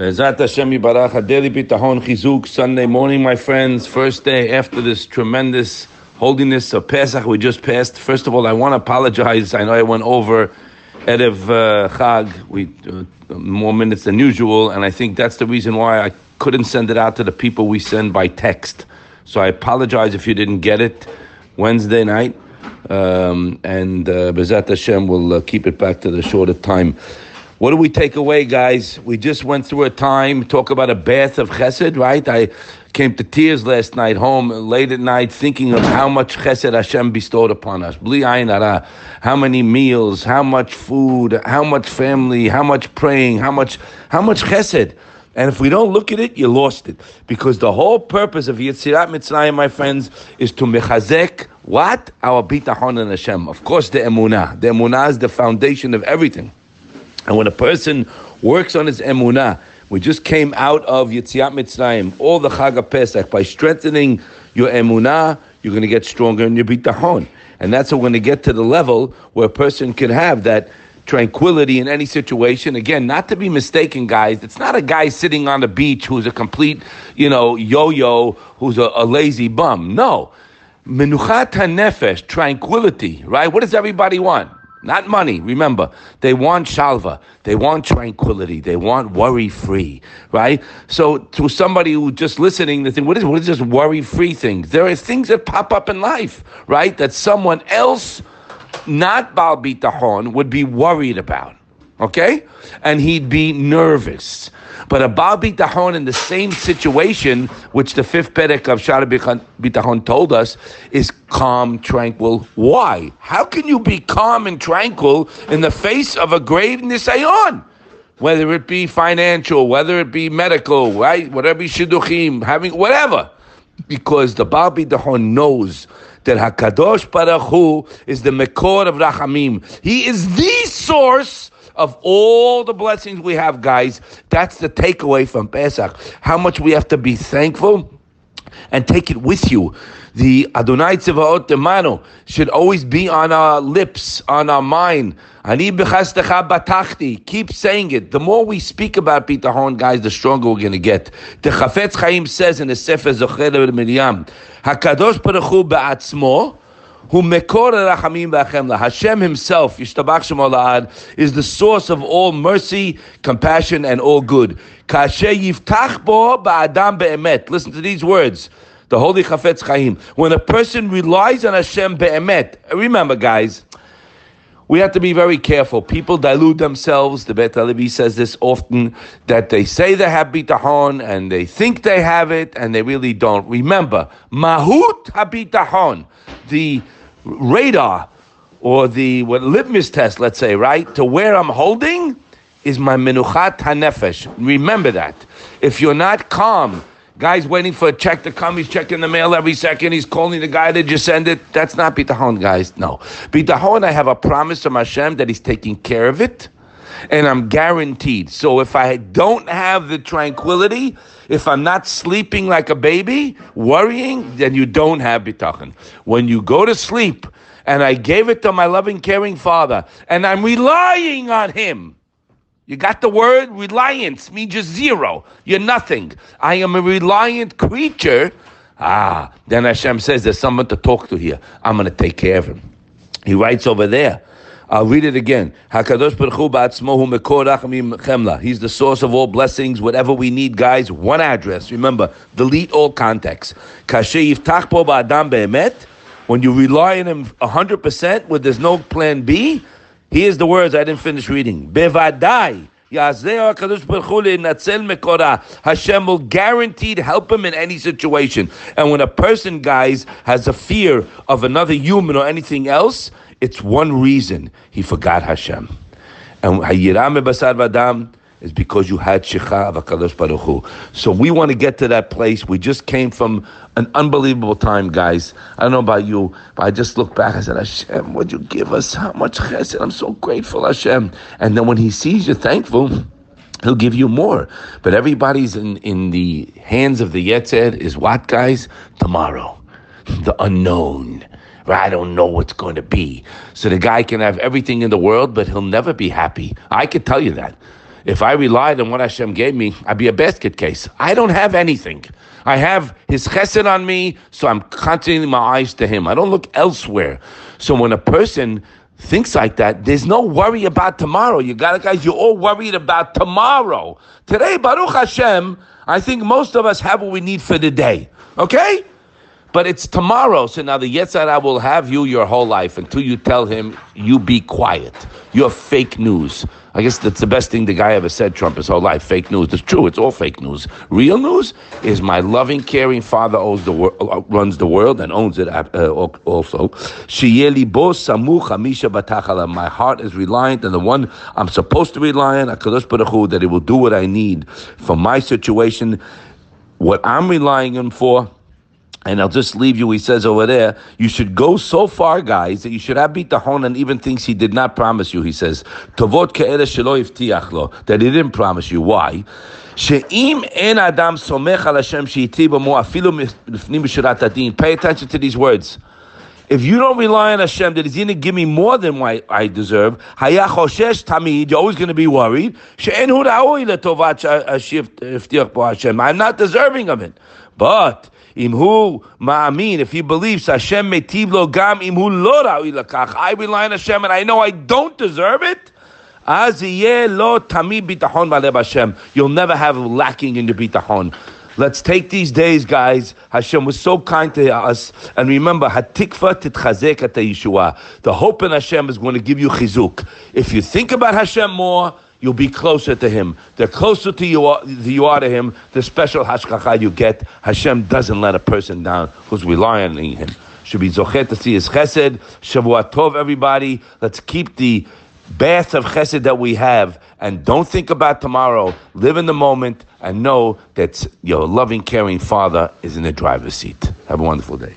Bezat Hashem Yibarach, Daily Bitahon Chizuk, Sunday morning, my friends. First day after this tremendous holiness of Pesach we just passed. First of all, I want to apologize. I know I went over Erev uh, Chag, we, uh, more minutes than usual, and I think that's the reason why I couldn't send it out to the people we send by text. So I apologize if you didn't get it Wednesday night. Um, and uh, Bezat Hashem will uh, keep it back to the shorter time. What do we take away, guys? We just went through a time, talk about a bath of chesed, right? I came to tears last night home, late at night, thinking of how much chesed Hashem bestowed upon us. How many meals, how much food, how much family, how much praying, how much, how much chesed. And if we don't look at it, you lost it. Because the whole purpose of Yetziat Mitzrayim, my friends, is to mechazek what? Our bitachon and Hashem. Of course, the emunah. The emunah is the foundation of everything. And when a person works on his emunah, we just came out of Yetziat Mitzrayim, all the Chag Pesach. By strengthening your emunah, you're going to get stronger in your bitachon. And that's how we're going to get to the level where a person can have that tranquility in any situation. Again, not to be mistaken, guys. It's not a guy sitting on the beach who's a complete, you know, yo-yo, who's a, a lazy bum. No. Menuchat nefesh, tranquility, right? What does everybody want? Not money, remember. They want shalva. They want tranquility. They want worry free, right? So, to somebody who just listening, they think, what is, what is this worry free thing? There are things that pop up in life, right? That someone else, not Baal Bitahon, would be worried about, okay? And he'd be nervous. But a Baal Bitachon in the same situation, which the fifth Perek of Shara Bitachon told us, is calm, tranquil. Why? How can you be calm and tranquil in the face of a grave nisayon? Whether it be financial, whether it be medical, right? Whatever shidduchim, having whatever. Because the Baal Bitachon knows that Hakadosh Baruch Hu is the Mekor of Rachamim. He is the source of all the blessings we have, guys. That's the takeaway from Pesach. How much we have to be thankful and take it with you. The Adonai Tzivaot Demano should always be on our lips, on our mind. Ani batachti. Keep saying it. The more we speak about bitahon, guys, the stronger we're going to get. The Chafetz Chaim says in the Sefer Zocher Miriam, Hakadosh Baruch Hu ba'atzmo, who mekor er rachamim v'achemla. Hashem Himself, Yishtabach Shemolad, is the source of all mercy, compassion, and all good. Kasher yiftach bo ba'adam be'emet. Listen to these words. The Holy Chafetz Chaim. When a person relies on Hashem be'emet, remember, guys, we have to be very careful. People dilute themselves. The Bet Halevi says this often that they say they have bitahon and they think they have it and they really don't. Remember, mahut habitahon, the radar or the what litmus test, let's say, right, to where I'm holding is my menuchat hanefesh. Remember that. If you're not calm, guy's waiting for a check to come, he's checking the mail every second, he's calling the guy that just sent it. That's not bitahon, guys. No. Bitahon, I have a promise from Hashem that he's taking care of it. And I'm guaranteed. So if I don't have the tranquility, if I'm not sleeping like a baby, worrying, then you don't have bitachon. When you go to sleep, and I gave it to my loving, caring father, and I'm relying on him. You got the word reliance means just zero. You're nothing. I am a reliant creature. Ah, then Hashem says there's someone to talk to here. I'm going to take care of him. He writes over there. I'll read it again. Hakadosh Baruch. He's the source of all blessings. Whatever we need, guys. One address. Remember, delete all context. When you rely on him hundred percent, when there's no plan B, here's the words I didn't finish reading. Bevadai. Hashem will guaranteed help him in any situation. And when a person, guys, has a fear of another human or anything else, it's one reason he forgot Hashem. And Hayiram Basar Vadam is because you had Shecha of HaKadosh Baruch Hu. So we want to get to that place. We just came from an unbelievable time, guys. I don't know about you, but I just look back. I said, Hashem, what'd you give us? How much chesed? I'm so grateful, Hashem. And then when He sees you thankful, He'll give you more. But everybody's in, in the hands of the Yetzed is what, guys? Tomorrow. The unknown. I don't know what's going to be. So the guy can have everything in the world, but he'll never be happy. I could tell you that. If I relied on what Hashem gave me, I'd be a basket case. I don't have anything. I have His chesed on me, so I'm concentrating my eyes to Him. I don't look elsewhere. So when a person thinks like that, there's no worry about tomorrow. You got it, guys. You're all worried about tomorrow. Today, Baruch Hashem, I think most of us have what we need for the day. Okay? But it's tomorrow. So now the Yetzer Hara will have you your whole life until you tell him, you be quiet. You're fake news. I guess that's the best thing the guy ever said, Trump, his whole life. Fake news. It's true. It's all fake news. Real news is my loving, caring father owns the wor- uh, runs the world and owns it uh, also. My heart is reliant on the one I'm supposed to rely on, a Kulasparahu, that it will do what I need for my situation. What I'm relying on for and I'll just leave you, he says over there, you should go so far, guys, that you should have bitahon and even things he did not promise you. He says, Tovot shelo that he didn't promise you. Why? שאם אין אדם סומך על השם שהיטיב עמו אפילו לפנים משורת הדין. Pay attention to these words. If you don't rely on Hashem that He's going to give me more than what I deserve, היה חושש תמיד, you're always going to be worried, שאין הוא ראוי לטובת שהבטיח פה השם. I'm not deserving of it. But Imhu ma'amin, if he believes Hashem metiv lo gam imhu lo ra'i lakach, I rely on Hashem and I know I don't deserve it. Az lo tamid bitachon Hashem. You'll never have lacking in your bitachon. Let's take these days, guys. Hashem was so kind to us. And remember, hatikva titchazek at Yeshua. The hope in Hashem is going to give you chizuk. If you think about Hashem more, you'll be closer to Him. The closer to you, are, you are to Him, the special hashgacha you get. Hashem doesn't let a person down who's relying on Him. Should be zochet to see His chesed. Shavua tov, everybody. Let's keep the bath of chesed that we have and don't think about tomorrow. Live in the moment and know that your loving, caring Father is in the driver's seat. Have a wonderful day.